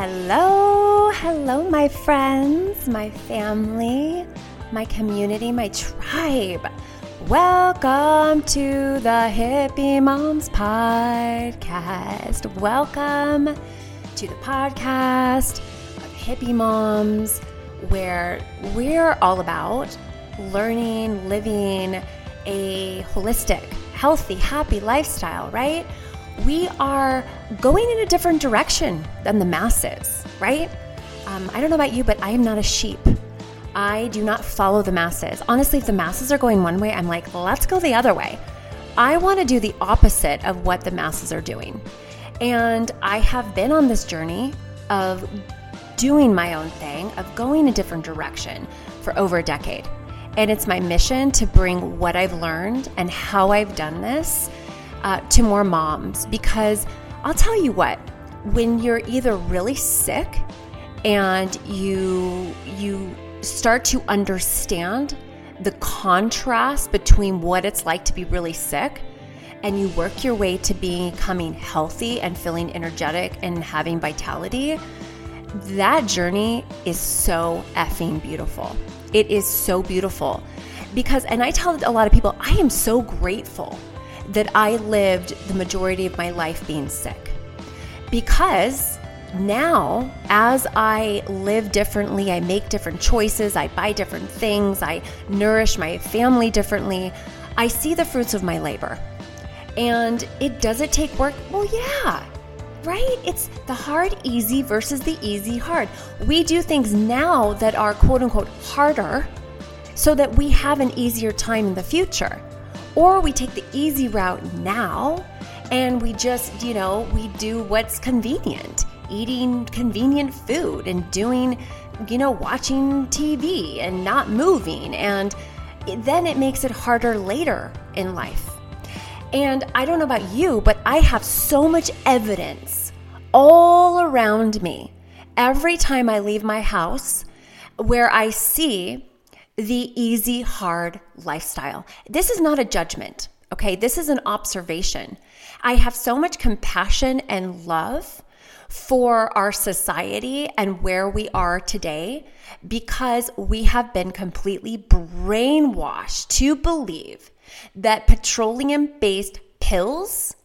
Hello, hello, my friends, my family, my community, my tribe. Welcome to the Hippie Moms Podcast. Welcome to the podcast of Hippie Moms, where we're all about learning, living a holistic, healthy, happy lifestyle, right? We are going in a different direction than the masses, right? Um, I don't know about you, but I am not a sheep. I do not follow the masses. Honestly, if the masses are going one way, I'm like, let's go the other way. I want to do the opposite of what the masses are doing. And I have been on this journey of doing my own thing, of going a different direction for over a decade. And it's my mission to bring what I've learned and how I've done this uh, to more moms because I'll tell you what, when you're either really sick and you you start to understand the contrast between what it's like to be really sick and you work your way to becoming healthy and feeling energetic and having vitality, that journey is so effing beautiful. It is so beautiful because, and I tell a lot of people, I am so grateful that I lived the majority of my life being sick. Because now, as I live differently, I make different choices, I buy different things, I nourish my family differently, I see the fruits of my labor. And it does it take work? Well, yeah, right? It's the hard easy versus the easy hard. We do things now that are quote unquote harder so that we have an easier time in the future. Or we take the easy route now and we just, you know, we do what's convenient, eating convenient food and doing, you know, watching TV and not moving. And then it makes it harder later in life. And I don't know about you, but I have so much evidence all around me every time I leave my house where I see the easy, hard lifestyle. This is not a judgment, okay? This is an observation. I have so much compassion and love for our society and where we are today because we have been completely brainwashed to believe that petroleum based pills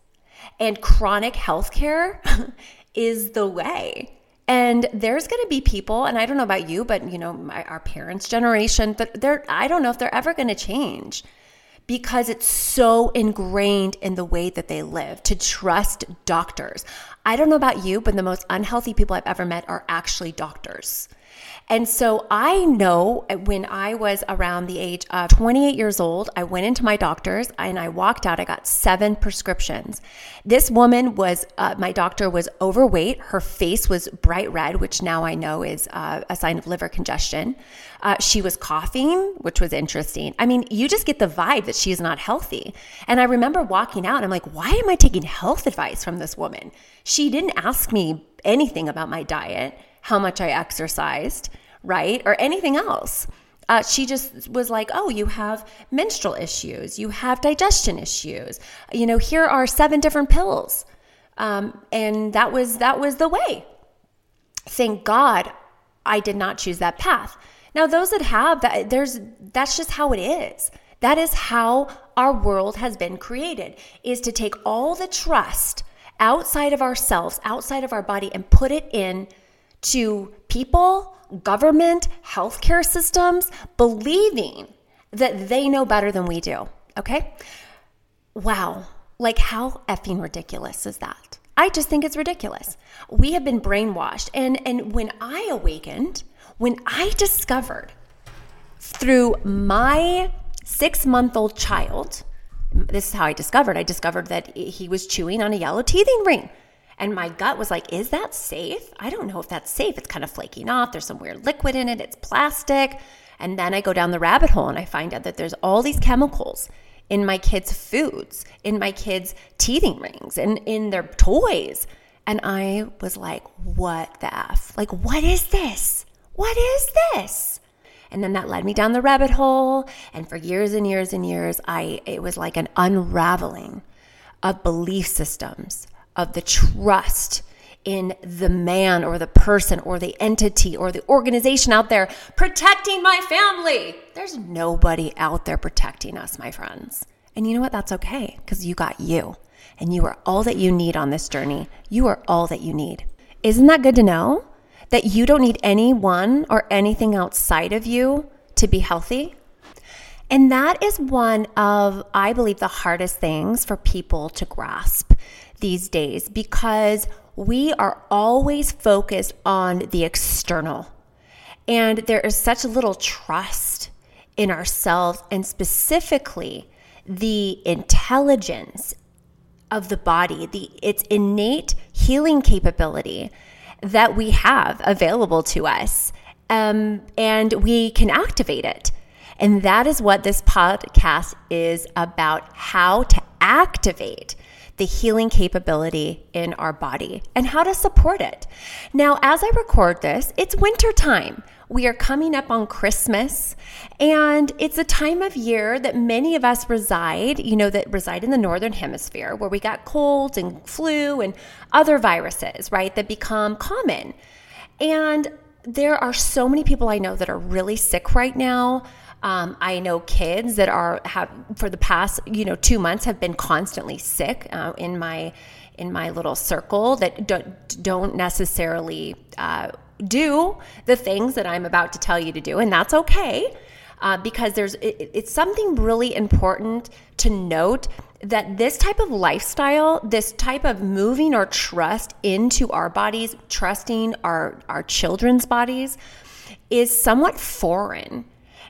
and chronic health care is the way. And there's going to be people, and I don't know about you, but you know, my, our parents' generation, but they're, I don't know if they're ever going to change because it's so ingrained in the way that they live to trust doctors. I don't know about you, but the most unhealthy people I've ever met are actually doctors. And so I know when I was around the age of 28 years old, I went into my doctor's and I walked out. I got seven prescriptions. This woman was, uh, my doctor was overweight. Her face was bright red, which now I know is uh, a sign of liver congestion. Uh, she was coughing, which was interesting. I mean, you just get the vibe that she is not healthy. And I remember walking out and I'm like, why am I taking health advice from this woman? She didn't ask me anything about my diet how much I exercised, right? Or anything else. Uh, she just was like, oh, you have menstrual issues, you have digestion issues. You know, here are seven different pills. Um, and that was that was the way. Thank God I did not choose that path. Now, those that have that, there's that's just how it is. That is how our world has been created, is to take all the trust outside of ourselves, outside of our body, and put it in to people, government, healthcare systems, believing that they know better than we do. Okay? Wow. Like, how effing ridiculous is that? I just think it's ridiculous. We have been brainwashed. And, and when I awakened, when I discovered through my six month old child, this is how I discovered. I discovered that he was chewing on a yellow teething ring. And my gut was like, is that safe? I don't know if that's safe. It's kind of flaking off. There's some weird liquid in it. It's plastic. And then I go down the rabbit hole and I find out that there's all these chemicals in my kids' foods, in my kids' teething rings, and in their toys. And I was like, what the F? Like, what is this? What is this? And then that led me down the rabbit hole. And for years and years and years, I it was like an unraveling of belief systems, of the trust in the man or the person or the entity or the organization out there protecting my family. There's nobody out there protecting us, my friends. And you know what? That's okay because you got you and you are all that you need on this journey. You are all that you need. Isn't that good to know? That you don't need anyone or anything outside of you to be healthy? And that is one of, I believe, the hardest things for people to grasp these days because we are always focused on the external. And there is such little trust in ourselves and specifically the intelligence of the body, the its innate healing capability that we have available to us. Um, and we can activate it. And that is what this podcast is about how to activate the healing capability in our body and how to support it. Now, as I record this, it's winter time. We are coming up on Christmas, and it's a time of year that many of us reside, you know, that reside in the northern hemisphere where we got colds and flu and other viruses, right, that become common. And there are so many people I know that are really sick right now. Um, I know kids that are have for the past you know two months have been constantly sick uh, in my in my little circle that don't don't necessarily uh, do the things that I'm about to tell you to do, and that's okay. Uh, because there's it, it's something really important to note that this type of lifestyle, this type of moving our trust into our bodies, trusting our our children's bodies, is somewhat foreign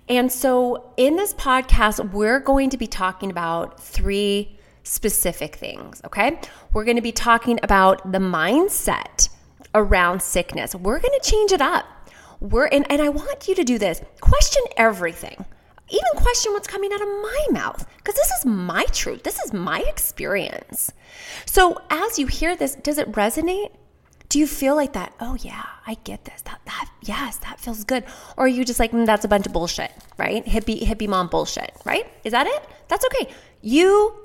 and so, in this podcast, we're going to be talking about three specific things, okay? We're going to be talking about the mindset around sickness. We're going to change it up. We're and, and I want you to do this. Question everything. Even question what's coming out of my mouth because this is my truth. This is my experience. So, as you hear this, does it resonate? Do you feel like that? Oh yeah, I get this. That that yes, that feels good. Or are you just like mm, that's a bunch of bullshit, right? Hippie hippie mom bullshit, right? Is that it? That's okay. You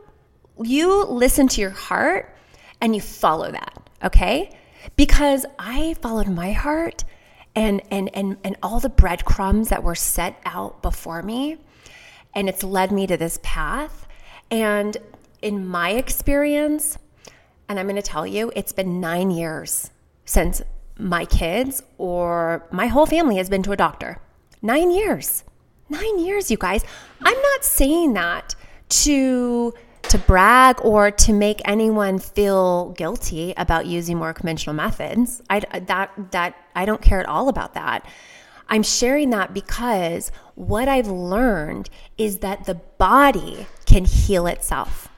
you listen to your heart and you follow that, okay? Because I followed my heart and and and and all the breadcrumbs that were set out before me and it's led me to this path and in my experience and I'm going to tell you it's been 9 years since my kids or my whole family has been to a doctor. Nine years. Nine years, you guys. I'm not saying that to to brag or to make anyone feel guilty about using more conventional methods. I that that I don't care at all about that. I'm sharing that because what I've learned is that the body can heal itself.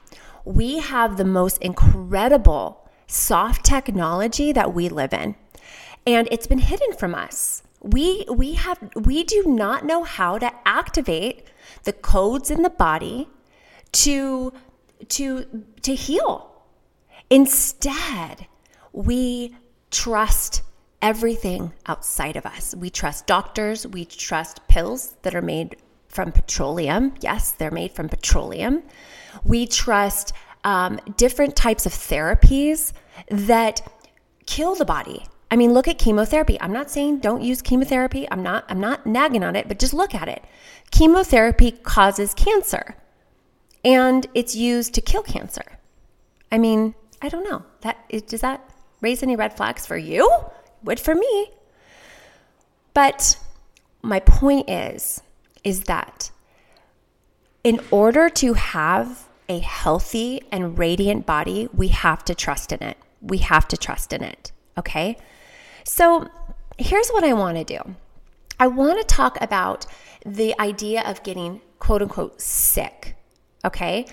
We have the most incredible soft technology that we live in. And it's been hidden from us. We we have we do not know how to activate the codes in the body to to to heal. Instead, we trust everything outside of us. We trust doctors, we trust pills that are made from petroleum. Yes, they're made from petroleum. We trust um, different types of therapies that kill the body. I mean, look at chemotherapy. I'm not saying don't use chemotherapy. I'm not I'm not nagging on it, but just look at it. Chemotherapy causes cancer. And it's used to kill cancer. I mean, I don't know. That does that raise any red flags for you? Would for me. But my point is is that in order to have a healthy and radiant body, we have to trust in it. We have to trust in it. Okay. So here's what I want to do I want to talk about the idea of getting quote unquote sick. Okay.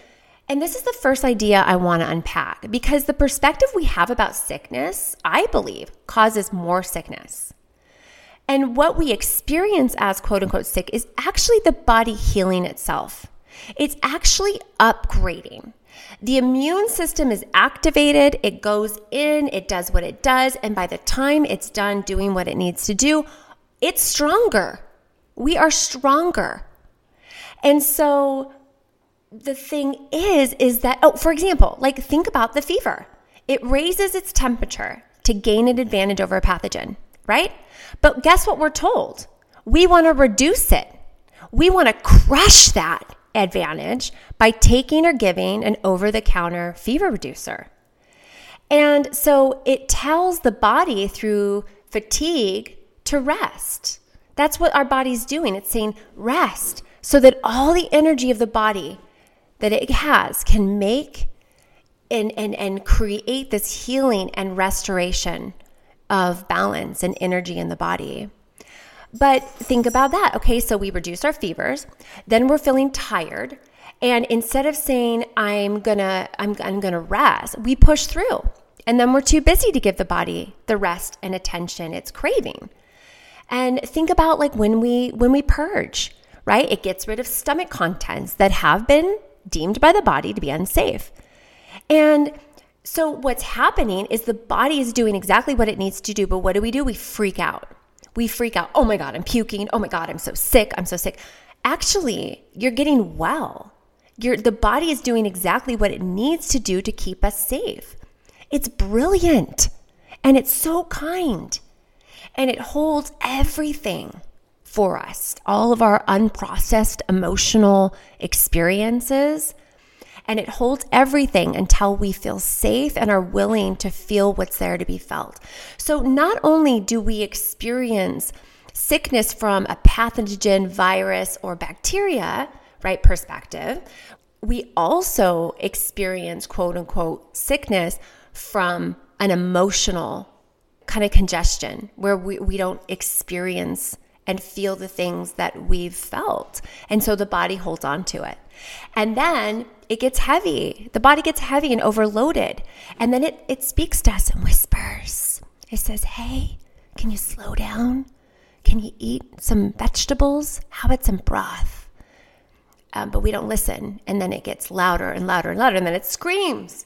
And this is the first idea I want to unpack because the perspective we have about sickness, I believe, causes more sickness. And what we experience as quote unquote sick is actually the body healing itself. It's actually upgrading. The immune system is activated, it goes in, it does what it does, and by the time it's done doing what it needs to do, it's stronger. We are stronger. And so the thing is, is that, oh, for example, like think about the fever. It raises its temperature to gain an advantage over a pathogen, right? But guess what we're told? We want to reduce it. We want to crush that advantage by taking or giving an over the counter fever reducer. And so it tells the body through fatigue to rest. That's what our body's doing. It's saying rest so that all the energy of the body that it has can make and, and, and create this healing and restoration of balance and energy in the body. But think about that. Okay, so we reduce our fevers, then we're feeling tired, and instead of saying I'm gonna I'm, I'm gonna rest, we push through, and then we're too busy to give the body the rest and attention it's craving. And think about like when we when we purge, right? It gets rid of stomach contents that have been deemed by the body to be unsafe. And so what's happening is the body is doing exactly what it needs to do, but what do we do? We freak out. We freak out. Oh my God, I'm puking. Oh my God, I'm so sick. I'm so sick. Actually, you're getting well. You're, the body is doing exactly what it needs to do to keep us safe. It's brilliant and it's so kind and it holds everything for us, all of our unprocessed emotional experiences and it holds everything until we feel safe and are willing to feel what's there to be felt. So, not only do we experience sickness from a pathogen, virus, or bacteria, right, perspective, we also experience quote unquote sickness from an emotional kind of congestion where we, we don't experience and feel the things that we've felt. And so the body holds on to it. And then it gets heavy. The body gets heavy and overloaded. And then it, it speaks to us and whispers. It says, Hey, can you slow down? Can you eat some vegetables? How about some broth? Um, but we don't listen. And then it gets louder and louder and louder. And then it screams.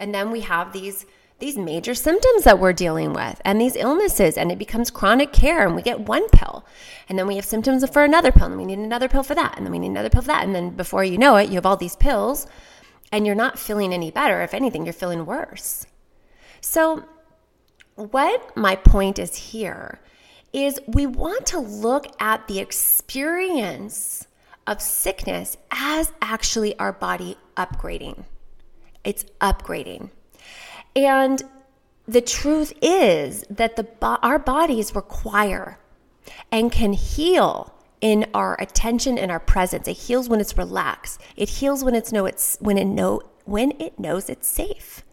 And then we have these these major symptoms that we're dealing with and these illnesses and it becomes chronic care and we get one pill. And then we have symptoms for another pill and we need another pill for that and then we need another pill for that. And then before you know it you have all these pills and you're not feeling any better. If anything you're feeling worse. So what my point is here is we want to look at the experience of sickness as actually our body upgrading. It's upgrading and the truth is that the our bodies require and can heal in our attention and our presence. It heals when it's relaxed. It heals when it's know it's when it know when it knows it's safe.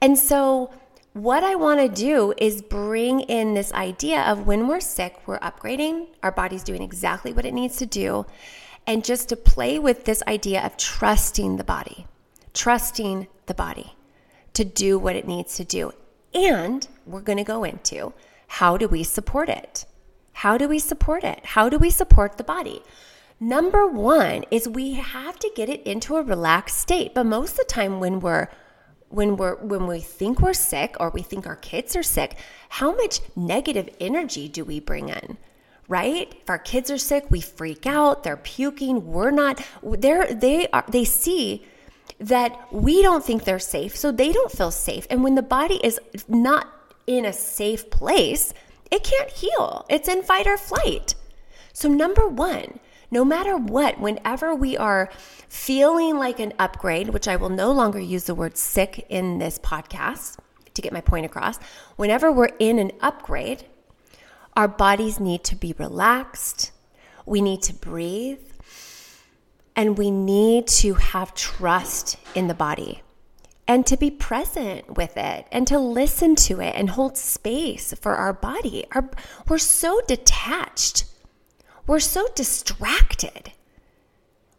And so what I want to do is bring in this idea of when we're sick, we're upgrading, our body's doing exactly what it needs to do, and just to play with this idea of trusting the body, trusting the body to do what it needs to do. And we're going to go into how do we support it? How do we support it? How do we support the body? Number one is we have to get it into a relaxed state. But most of the time when we're when we're when we think we're sick or we think our kids are sick, how much negative energy do we bring in? Right? If our kids are sick, we freak out, they're puking, we're not they're they are they see that we don't think they're safe, so they don't feel safe. And when the body is not in a safe place, it can't heal. It's in fight or flight. So, number one, no matter what, whenever we are feeling like an upgrade, which I will no longer use the word sick in this podcast to get my point across, whenever we're in an upgrade, our bodies need to be relaxed. We need to breathe. And we need to have trust in the body and to be present with it and to listen to it and hold space for our body. Our, we're so detached, we're so distracted.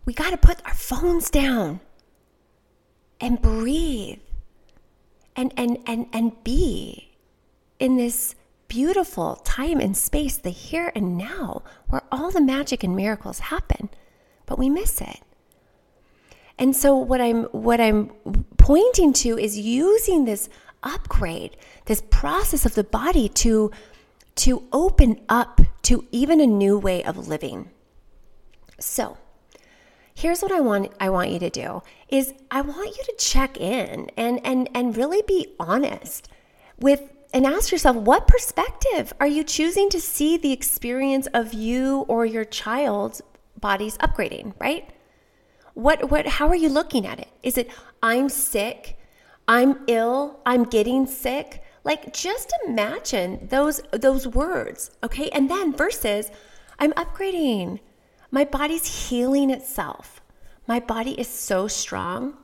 We got to put our phones down and breathe and, and, and, and be in this beautiful time and space, the here and now, where all the magic and miracles happen but we miss it. And so what I'm what I'm pointing to is using this upgrade, this process of the body to to open up to even a new way of living. So, here's what I want I want you to do is I want you to check in and and and really be honest with and ask yourself what perspective are you choosing to see the experience of you or your child's body's upgrading, right? What what how are you looking at it? Is it I'm sick, I'm ill, I'm getting sick? Like just imagine those those words, okay? And then versus I'm upgrading. My body's healing itself. My body is so strong.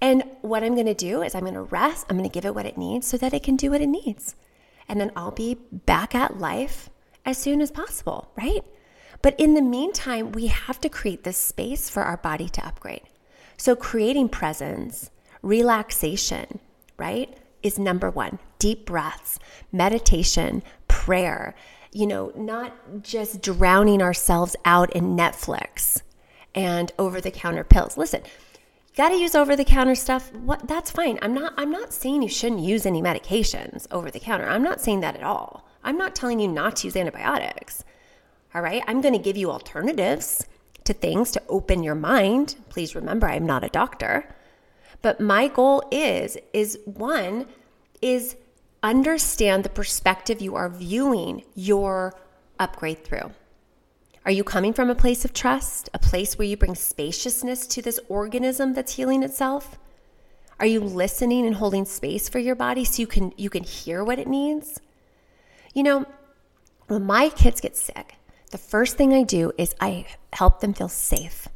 And what I'm going to do is I'm going to rest, I'm going to give it what it needs so that it can do what it needs. And then I'll be back at life as soon as possible, right? But in the meantime, we have to create this space for our body to upgrade. So creating presence, relaxation, right, is number one. Deep breaths, meditation, prayer, you know, not just drowning ourselves out in Netflix and over the counter pills. Listen, got to use over the counter stuff what that's fine i'm not i'm not saying you shouldn't use any medications over the counter i'm not saying that at all i'm not telling you not to use antibiotics all right i'm going to give you alternatives to things to open your mind please remember i'm not a doctor but my goal is is one is understand the perspective you are viewing your upgrade through are you coming from a place of trust, a place where you bring spaciousness to this organism that's healing itself? Are you listening and holding space for your body so you can you can hear what it needs? You know, when my kids get sick, the first thing I do is I help them feel safe.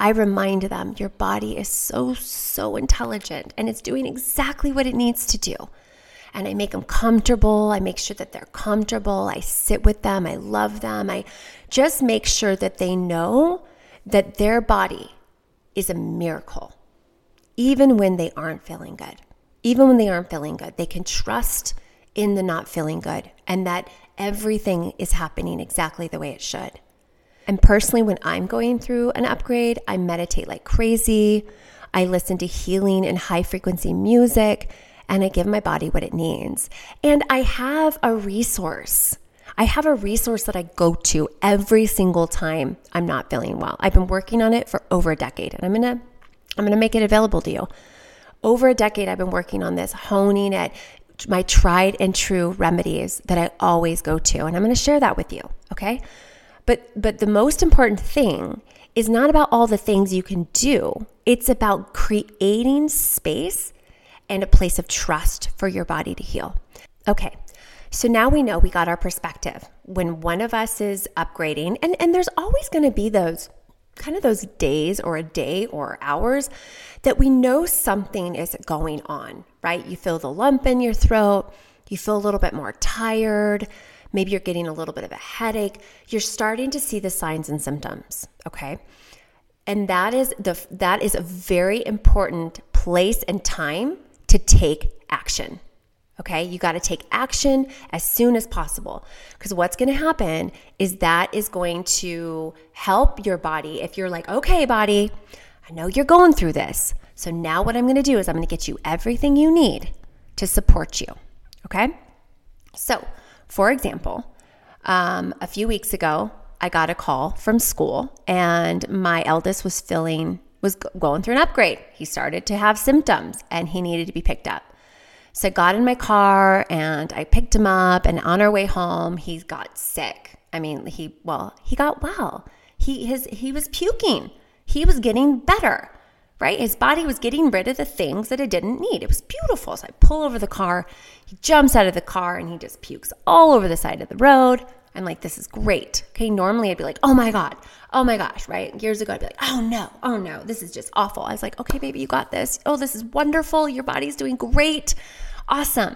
I remind them your body is so so intelligent and it's doing exactly what it needs to do and I make them comfortable. I make sure that they're comfortable. I sit with them. I love them. I just make sure that they know that their body is a miracle, even when they aren't feeling good. Even when they aren't feeling good, they can trust in the not feeling good and that everything is happening exactly the way it should. And personally, when I'm going through an upgrade, I meditate like crazy. I listen to healing and high frequency music and I give my body what it needs. And I have a resource. I have a resource that I go to every single time I'm not feeling well. I've been working on it for over a decade and I'm to I'm to make it available to you. Over a decade I've been working on this, honing it, my tried and true remedies that I always go to and I'm going to share that with you, okay? But but the most important thing is not about all the things you can do. It's about creating space and a place of trust for your body to heal. Okay, so now we know we got our perspective. When one of us is upgrading, and, and there's always going to be those kind of those days or a day or hours that we know something is going on, right? You feel the lump in your throat, you feel a little bit more tired, maybe you're getting a little bit of a headache. You're starting to see the signs and symptoms, okay? And that is the that is a very important place and time to take action. Okay, you got to take action as soon as possible because what's going to happen is that is going to help your body. If you're like, okay, body, I know you're going through this. So now what I'm going to do is I'm going to get you everything you need to support you. Okay, so for example, um, a few weeks ago, I got a call from school and my eldest was feeling was going through an upgrade. He started to have symptoms and he needed to be picked up. So I got in my car and I picked him up and on our way home he got sick. I mean, he well, he got well. He his he was puking. He was getting better. Right? His body was getting rid of the things that it didn't need. It was beautiful. So I pull over the car. He jumps out of the car and he just pukes all over the side of the road. I'm like, this is great. Okay. Normally I'd be like, oh my God, oh my gosh, right? Years ago, I'd be like, oh no, oh no, this is just awful. I was like, okay, baby, you got this. Oh, this is wonderful. Your body's doing great. Awesome.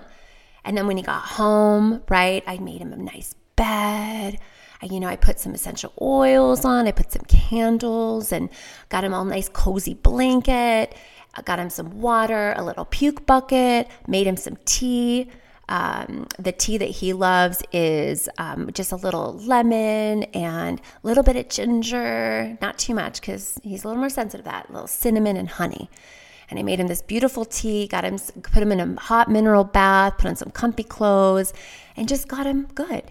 And then when he got home, right, I made him a nice bed. I, you know, I put some essential oils on, I put some candles and got him all nice, cozy blanket. I got him some water, a little puke bucket, made him some tea. Um, the tea that he loves is um, just a little lemon and a little bit of ginger, not too much because he's a little more sensitive to that, a little cinnamon and honey. And I made him this beautiful tea, got him, put him in a hot mineral bath, put on some comfy clothes, and just got him good.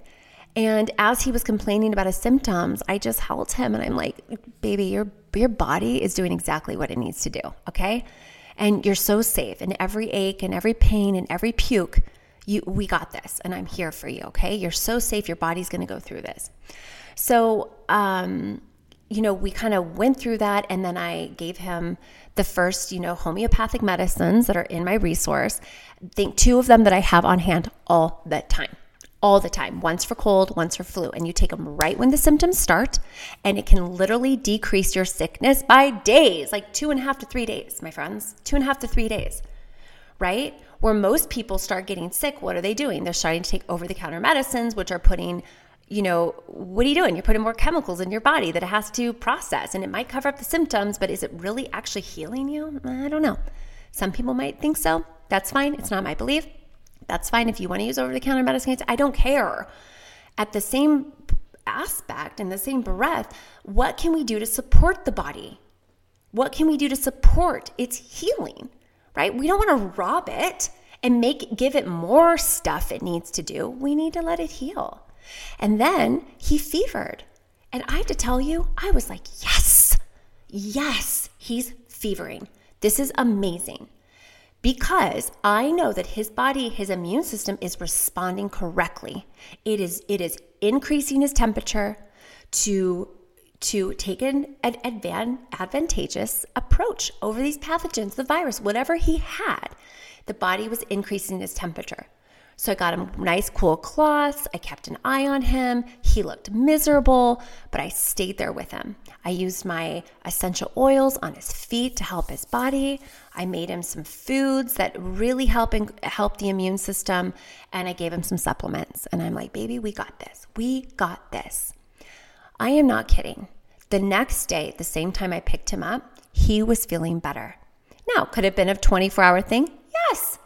And as he was complaining about his symptoms, I just held him and I'm like, baby, your, your body is doing exactly what it needs to do, okay? And you're so safe. And every ache and every pain and every puke You, we got this, and I'm here for you. Okay, you're so safe. Your body's going to go through this. So, um, you know, we kind of went through that, and then I gave him the first, you know, homeopathic medicines that are in my resource. Think two of them that I have on hand all the time all the time, once for cold, once for flu. And you take them right when the symptoms start, and it can literally decrease your sickness by days, like two and a half to three days, my friends. Two and a half to three days, right? Where most people start getting sick, what are they doing? They're starting to take over the counter medicines, which are putting, you know, what are you doing? You're putting more chemicals in your body that it has to process, and it might cover up the symptoms, but is it really actually healing you? I don't know. Some people might think so. That's fine. It's not my belief. That's fine if you want to use over the counter medicines. I don't care. At the same aspect, in the same breath, what can we do to support the body? What can we do to support its healing? Right? We don't want to rob it and make give it more stuff it needs to do. We need to let it heal. And then he fevered. And I have to tell you, I was like, yes, yes, he's fevering. This is amazing because I know that his body, his immune system is responding correctly. It is it is increasing his temperature to to take an, an advan, advantageous approach over these pathogens, the virus, whatever he had. The body was increasing his temperature. So I got him nice, cool cloths. I kept an eye on him. He looked miserable, but I stayed there with him. I used my essential oils on his feet to help his body. I made him some foods that really help in, help the immune system, and I gave him some supplements. And I'm like, baby, we got this. We got this. I am not kidding. The next day, the same time I picked him up, he was feeling better. Now, could it have been a 24 hour thing? Yes.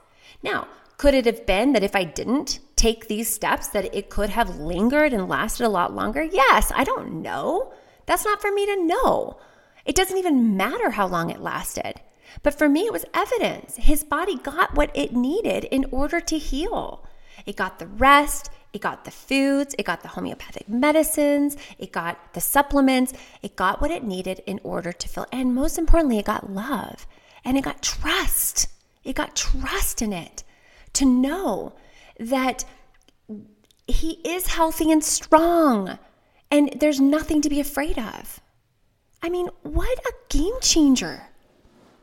Now, could it have been that if I didn't take these steps that it could have lingered and lasted a lot longer? Yes, I don't know. That's not for me to know. It doesn't even matter how long it lasted. But for me, it was evidence. His body got what it needed in order to heal. It got the rest, it got the foods, it got the homeopathic medicines, it got the supplements, it got what it needed in order to feel. And most importantly, it got love and it got trust. It got trust in it to know that he is healthy and strong and there's nothing to be afraid of. I mean, what a game changer.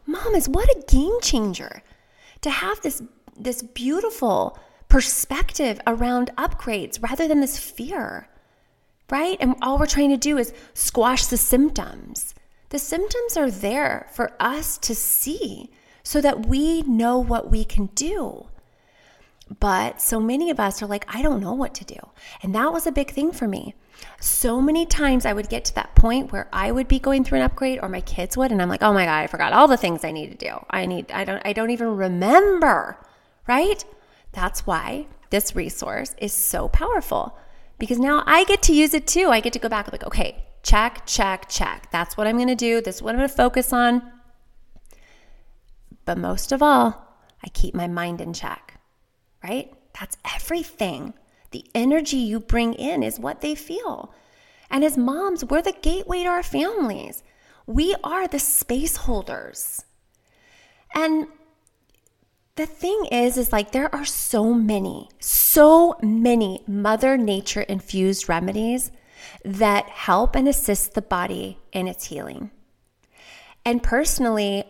Mamas, what a game changer to have this this beautiful perspective around upgrades rather than this fear. Right? And all we're trying to do is squash the symptoms. The symptoms are there for us to see so that we know what we can do. But so many of us are like, I don't know what to do. And that was a big thing for me. So many times I would get to that point where I would be going through an upgrade or my kids would and I'm like, "Oh my god, I forgot all the things I need to do. I need I don't I don't even remember." Right? That's why this resource is so powerful because now I get to use it too. I get to go back and like, "Okay, check, check, check. That's what I'm going to do. This is what I'm going to focus on." But most of all, I keep my mind in check right? That's everything. The energy you bring in is what they feel. And as moms, we're the gateway to our families. We are the space holders. And the thing is, is like there are so many, so many Mother Nature infused remedies that help and assist the body in its healing. And personally,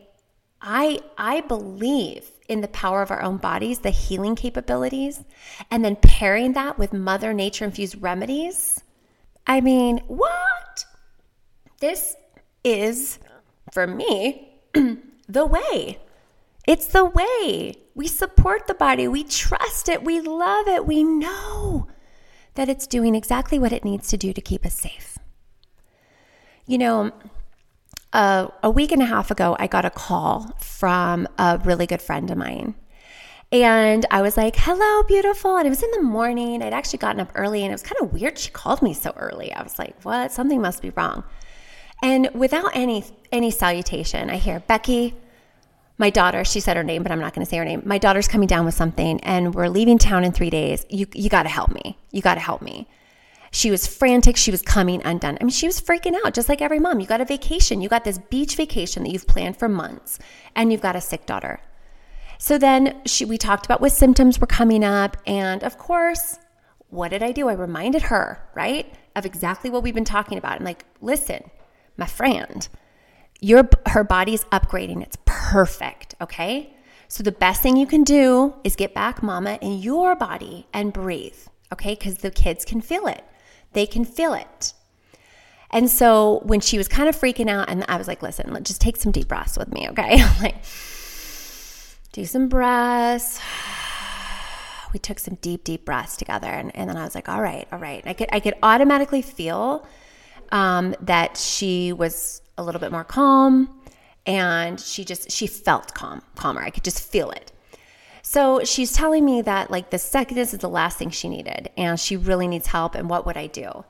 I I believe in the power of our own bodies, the healing capabilities, and then pairing that with Mother Nature infused remedies. I mean, what? This is, for me, the way. It's the way. We support the body, we trust it, we love it, we know that it's doing exactly what it needs to do to keep us safe. You know, uh, a week and a half ago, I got a call from a really good friend of mine. And I was like, hello, beautiful. And it was in the morning. I'd actually gotten up early and it was kind of weird. She called me so early. I was like, what? Something must be wrong. And without any any salutation, I hear, Becky, my daughter, she said her name, but I'm not going to say her name. My daughter's coming down with something and we're leaving town in three days. You, you got to help me. You got to help me. She was frantic. She was coming undone. I mean, she was freaking out, just like every mom. You got a vacation. You got this beach vacation that you've planned for months, and you've got a sick daughter. So then she, we talked about what symptoms were coming up. And of course, what did I do? I reminded her, right, of exactly what we've been talking about. I'm like, listen, my friend, your her body's upgrading. It's perfect, okay? So the best thing you can do is get back mama in your body and breathe, okay? Cuz the kids can feel it. They can feel it. And so when she was kind of freaking out and I was like, "Listen, let's just take some deep breaths with me, okay?" like do some breaths. We took some deep, deep breaths together, and, and then I was like, "All right, all right." I could, I could automatically feel um, that she was a little bit more calm, and she just she felt calm, calmer. I could just feel it. So she's telling me that like the sickness is the last thing she needed, and she really needs help. And what would I do?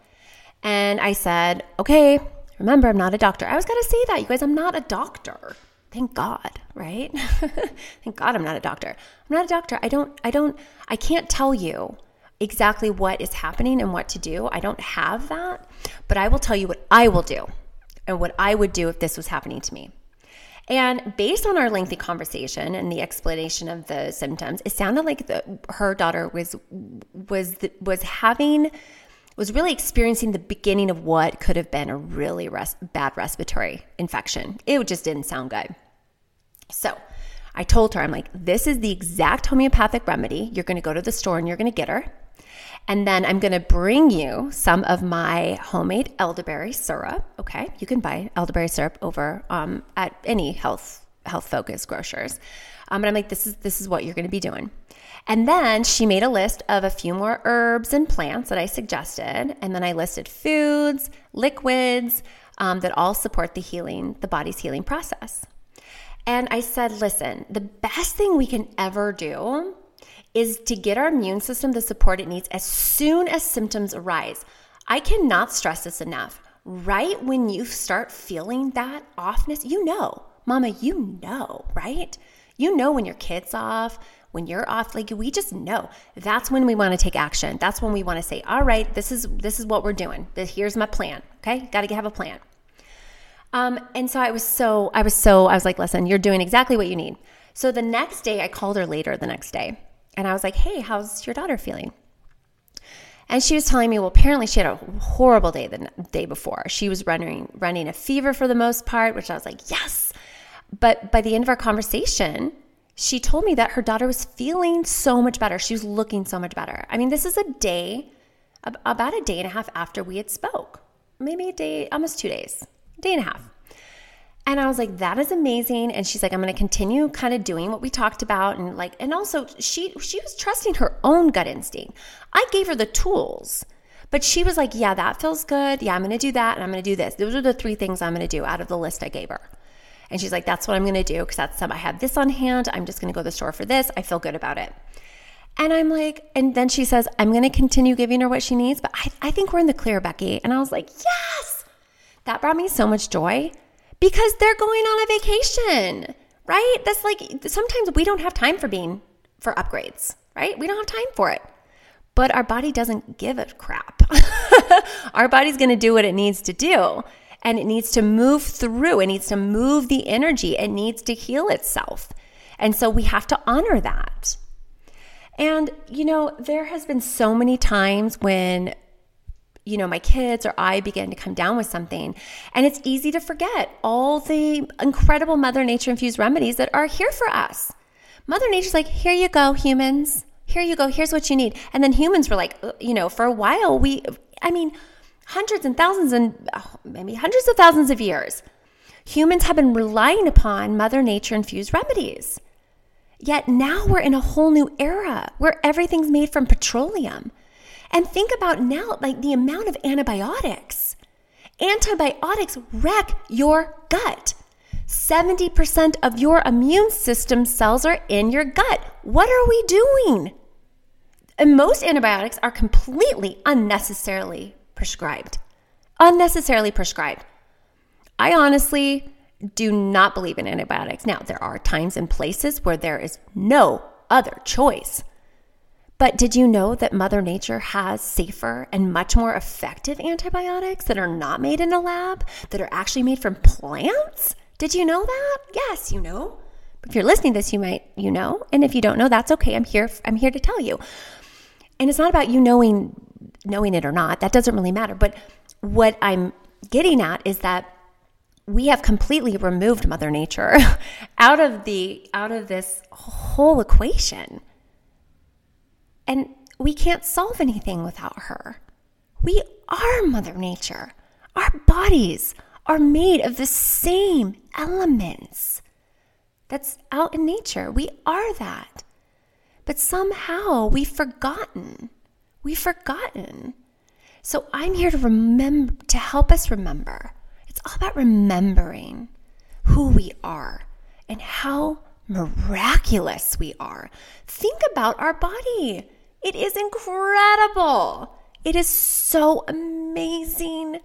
And I said, "Okay, remember, I'm not a doctor. I was gonna say that, you guys. I'm not a doctor." thank God, right? thank God I'm not a doctor. I'm not a doctor. I don't, I don't, I can't tell you exactly what is happening and what to do. I don't have that, but I will tell you what I will do and what I would do if this was happening to me. And based on our lengthy conversation and the explanation of the symptoms, it sounded like the, her daughter was was was having was really experiencing the beginning of what could have been a really res- bad respiratory infection. It just didn't sound good. So I told her, I'm like, this is the exact homeopathic remedy. You're going to go to the store and you're going to get her. And then I'm going to bring you some of my homemade elderberry syrup. Okay, you can buy elderberry syrup over um, at any health health focused grocers. Um, and I'm like, this is this is what you're going to be doing. And then she made a list of a few more herbs and plants that I suggested, and then I listed foods, liquids um, that all support the healing, the body's healing process. And I said, listen, the best thing we can ever do is to get our immune system the support it needs as soon as symptoms arise. I cannot stress this enough. Right when you start feeling that offness, you know, mama, you know, right? You know when your kid's off, when you're off, like we just know. That's when we want to take action. That's when we want to say, all right, this is this is what we're doing. Here's my plan. Okay, got to have a plan. Um, and so I was so, I was so, I was like, listen, you're doing exactly what you need. So the next day, I called her later the next day and I was like, hey, how's your daughter feeling? And she was telling me, well, apparently she had a horrible day the day before. She was running running a fever for the most part, which I was like, yes. But by the end of our conversation, she told me that her daughter was feeling so much better. She was looking so much better. I mean, this is a day, about a day and a half after we had spoke, maybe a day, almost two days day and a half. And I was like, that is amazing. And she's like, I'm going to continue kind of doing what we talked about. And like, and also she, she was trusting her own gut instinct. I gave her the tools, but she was like, yeah, that feels good. Yeah, I'm going to do that. And I'm going to do this. Those are the three things I'm going to do out of the list I gave her. And she's like, that's what I'm going to do. Cause that's some, I have this on hand. I'm just going to go to the store for this. I feel good about it. And I'm like, and then she says, I'm going to continue giving her what she needs, but I, I think we're in the clear, Becky. And I was like, yes that brought me so much joy because they're going on a vacation, right? That's like sometimes we don't have time for being for upgrades, right? We don't have time for it. But our body doesn't give a crap. our body's going to do what it needs to do. And it needs to move through, it needs to move the energy, it needs to heal itself. And so we have to honor that. And, you know, there has been so many times when you know, my kids or I begin to come down with something. And it's easy to forget all the incredible Mother Nature infused remedies that are here for us. Mother Nature's like, here you go, humans. Here you go. Here's what you need. And then humans were like, uh, you know, for a while, we, I mean, hundreds and thousands and oh, maybe hundreds of thousands of years, humans have been relying upon Mother Nature infused remedies. Yet now we're in a whole new era where everything's made from petroleum. And think about now, like the amount of antibiotics. Antibiotics wreck your gut. 70% of your immune system cells are in your gut. What are we doing? And most antibiotics are completely unnecessarily prescribed. Unnecessarily prescribed. I honestly do not believe in antibiotics. Now, there are times and places where there is no other choice. But did you know that Mother Nature has safer and much more effective antibiotics that are not made in a lab, that are actually made from plants? Did you know that? Yes, you know. If you're listening to this, you might you know, and if you don't know, that's okay. I'm here I'm here to tell you. And it's not about you knowing knowing it or not. That doesn't really matter. But what I'm getting at is that we have completely removed mother nature out of the out of this whole equation. And we can't solve anything without her. We are mother nature. Our bodies are made of the same elements that's out in nature. We are that. But somehow we've forgotten. We've forgotten. So I'm here to remember to help us remember. It's all about remembering who we are and how miraculous we are. Think about our body. It is incredible. It is so amazing.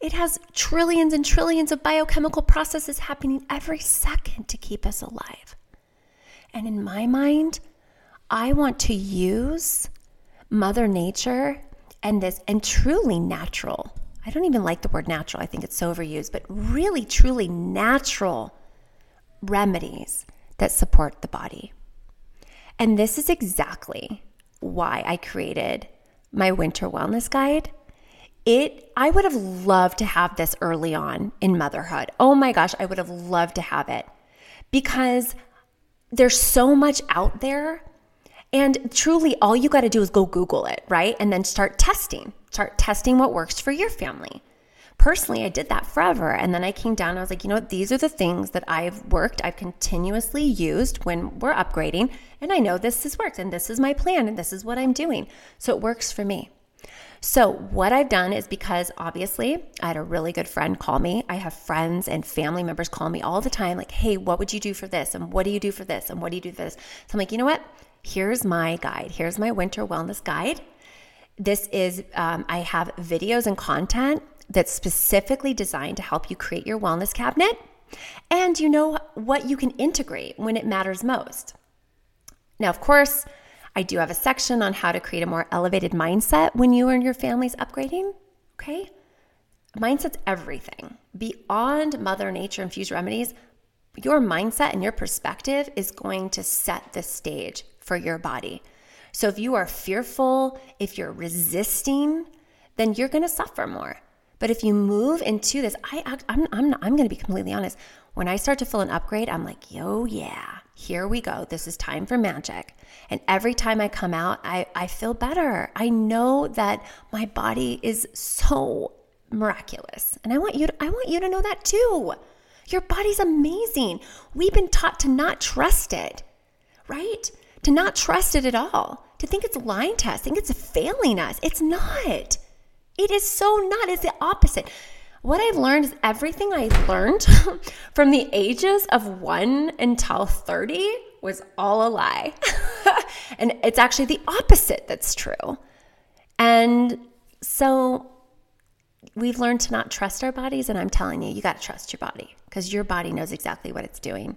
It has trillions and trillions of biochemical processes happening every second to keep us alive. And in my mind, I want to use Mother Nature and this, and truly natural. I don't even like the word natural, I think it's so overused, but really, truly natural remedies that support the body. And this is exactly why I created my winter wellness guide it I would have loved to have this early on in motherhood. Oh my gosh, I would have loved to have it. Because there's so much out there and truly all you got to do is go Google it, right? And then start testing. Start testing what works for your family. Personally, I did that forever. And then I came down I was like, you know what? These are the things that I've worked, I've continuously used when we're upgrading. And I know this has worked and this is my plan and this is what I'm doing. So it works for me. So, what I've done is because obviously I had a really good friend call me. I have friends and family members call me all the time, like, hey, what would you do for this? And what do you do for this? And what do you do for this? So, I'm like, you know what? Here's my guide. Here's my winter wellness guide. This is, um, I have videos and content that's specifically designed to help you create your wellness cabinet. And you know what you can integrate when it matters most. Now, of course, I do have a section on how to create a more elevated mindset when you and your family's upgrading. Okay. Mindset's everything. Beyond Mother Nature infused remedies, your mindset and your perspective is going to set the stage for your body. So if you are fearful, if you're resisting, then you're going to suffer more. But if you move into this, I, I'm, I'm, I'm going to be completely honest. When I start to feel an upgrade, I'm like, yo, yeah, here we go. This is time for magic. And every time I come out, I, I feel better. I know that my body is so miraculous. And I want you to, I want you to know that too. Your body's amazing. We've been taught to not trust it, right? To not trust it at all. To think it's lying to us, think it's failing us. It's not. It is so not. It's the opposite. What I've learned is everything I learned from the ages of one until 30 was all a lie. and it's actually the opposite that's true. And so we've learned to not trust our bodies. And I'm telling you, you got to trust your body because your body knows exactly what it's doing.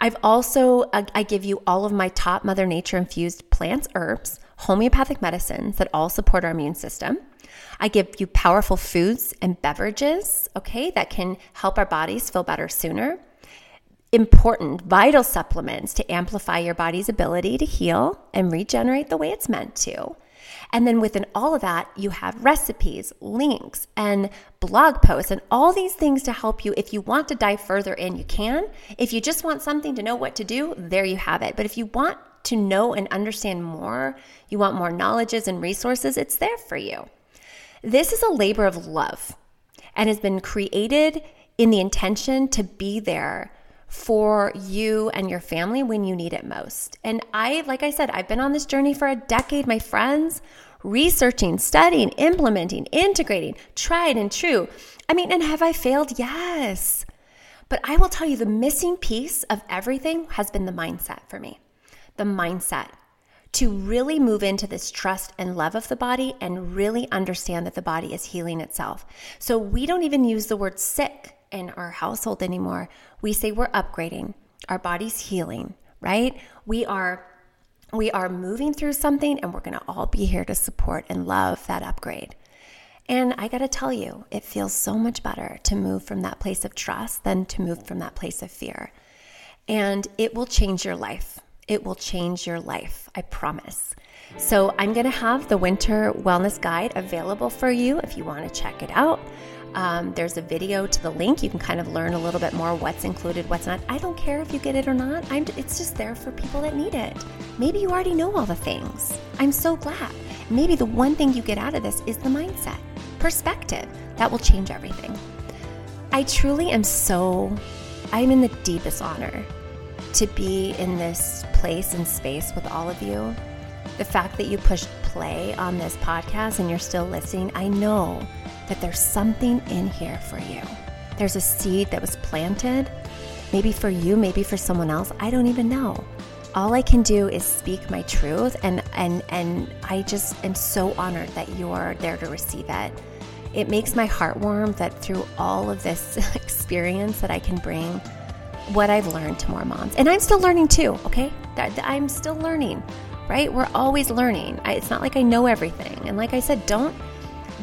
I've also, I give you all of my top Mother Nature infused plants, herbs, homeopathic medicines that all support our immune system. I give you powerful foods and beverages, okay, that can help our bodies feel better sooner. Important, vital supplements to amplify your body's ability to heal and regenerate the way it's meant to. And then within all of that, you have recipes, links, and blog posts, and all these things to help you. If you want to dive further in, you can. If you just want something to know what to do, there you have it. But if you want to know and understand more, you want more knowledges and resources, it's there for you. This is a labor of love and has been created in the intention to be there for you and your family when you need it most. And I, like I said, I've been on this journey for a decade, my friends, researching, studying, implementing, integrating, tried and true. I mean, and have I failed? Yes. But I will tell you the missing piece of everything has been the mindset for me. The mindset to really move into this trust and love of the body and really understand that the body is healing itself. So we don't even use the word sick in our household anymore. We say we're upgrading. Our body's healing, right? We are we are moving through something and we're going to all be here to support and love that upgrade. And I got to tell you, it feels so much better to move from that place of trust than to move from that place of fear. and it will change your life. It will change your life, I promise. So, I'm going to have the winter wellness guide available for you if you want to check it out. Um, there's a video to the link. You can kind of learn a little bit more what's included, what's not. I don't care if you get it or not. I'm, it's just there for people that need it. Maybe you already know all the things. I'm so glad. Maybe the one thing you get out of this is the mindset, perspective. That will change everything. I truly am so, I'm in the deepest honor to be in this place and space with all of you. The fact that you pushed play on this podcast and you're still listening, I know that there's something in here for you. There's a seed that was planted, maybe for you, maybe for someone else. I don't even know. All I can do is speak my truth and and and I just am so honored that you're there to receive it. It makes my heart warm that through all of this experience that I can bring what I've learned to more moms. And I'm still learning too, okay? I'm still learning, right? We're always learning. It's not like I know everything. And like I said, don't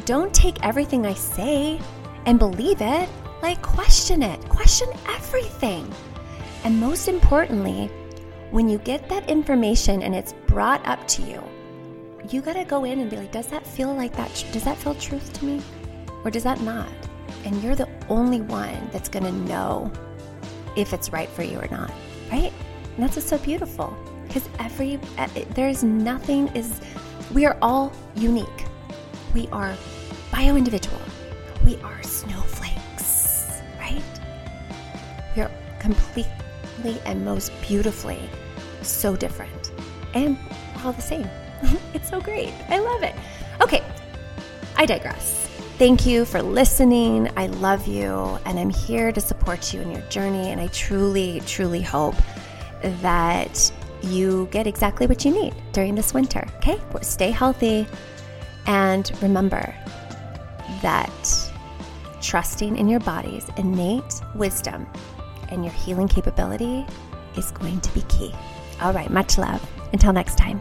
don't take everything I say and believe it. Like, question it, question everything. And most importantly, when you get that information and it's brought up to you, you got to go in and be like, does that feel like that? Does that feel truth to me? Or does that not? And you're the only one that's going to know if it's right for you or not, right? And that's what's so beautiful because every, eh, there's nothing is, we are all unique. We are bio individual. We are snowflakes, right? We are completely and most beautifully so different and all the same. it's so great. I love it. Okay, I digress. Thank you for listening. I love you, and I'm here to support you in your journey. And I truly, truly hope that you get exactly what you need during this winter. Okay? Stay healthy. And remember, that trusting in your body's innate wisdom and your healing capability is going to be key. All right, much love. Until next time.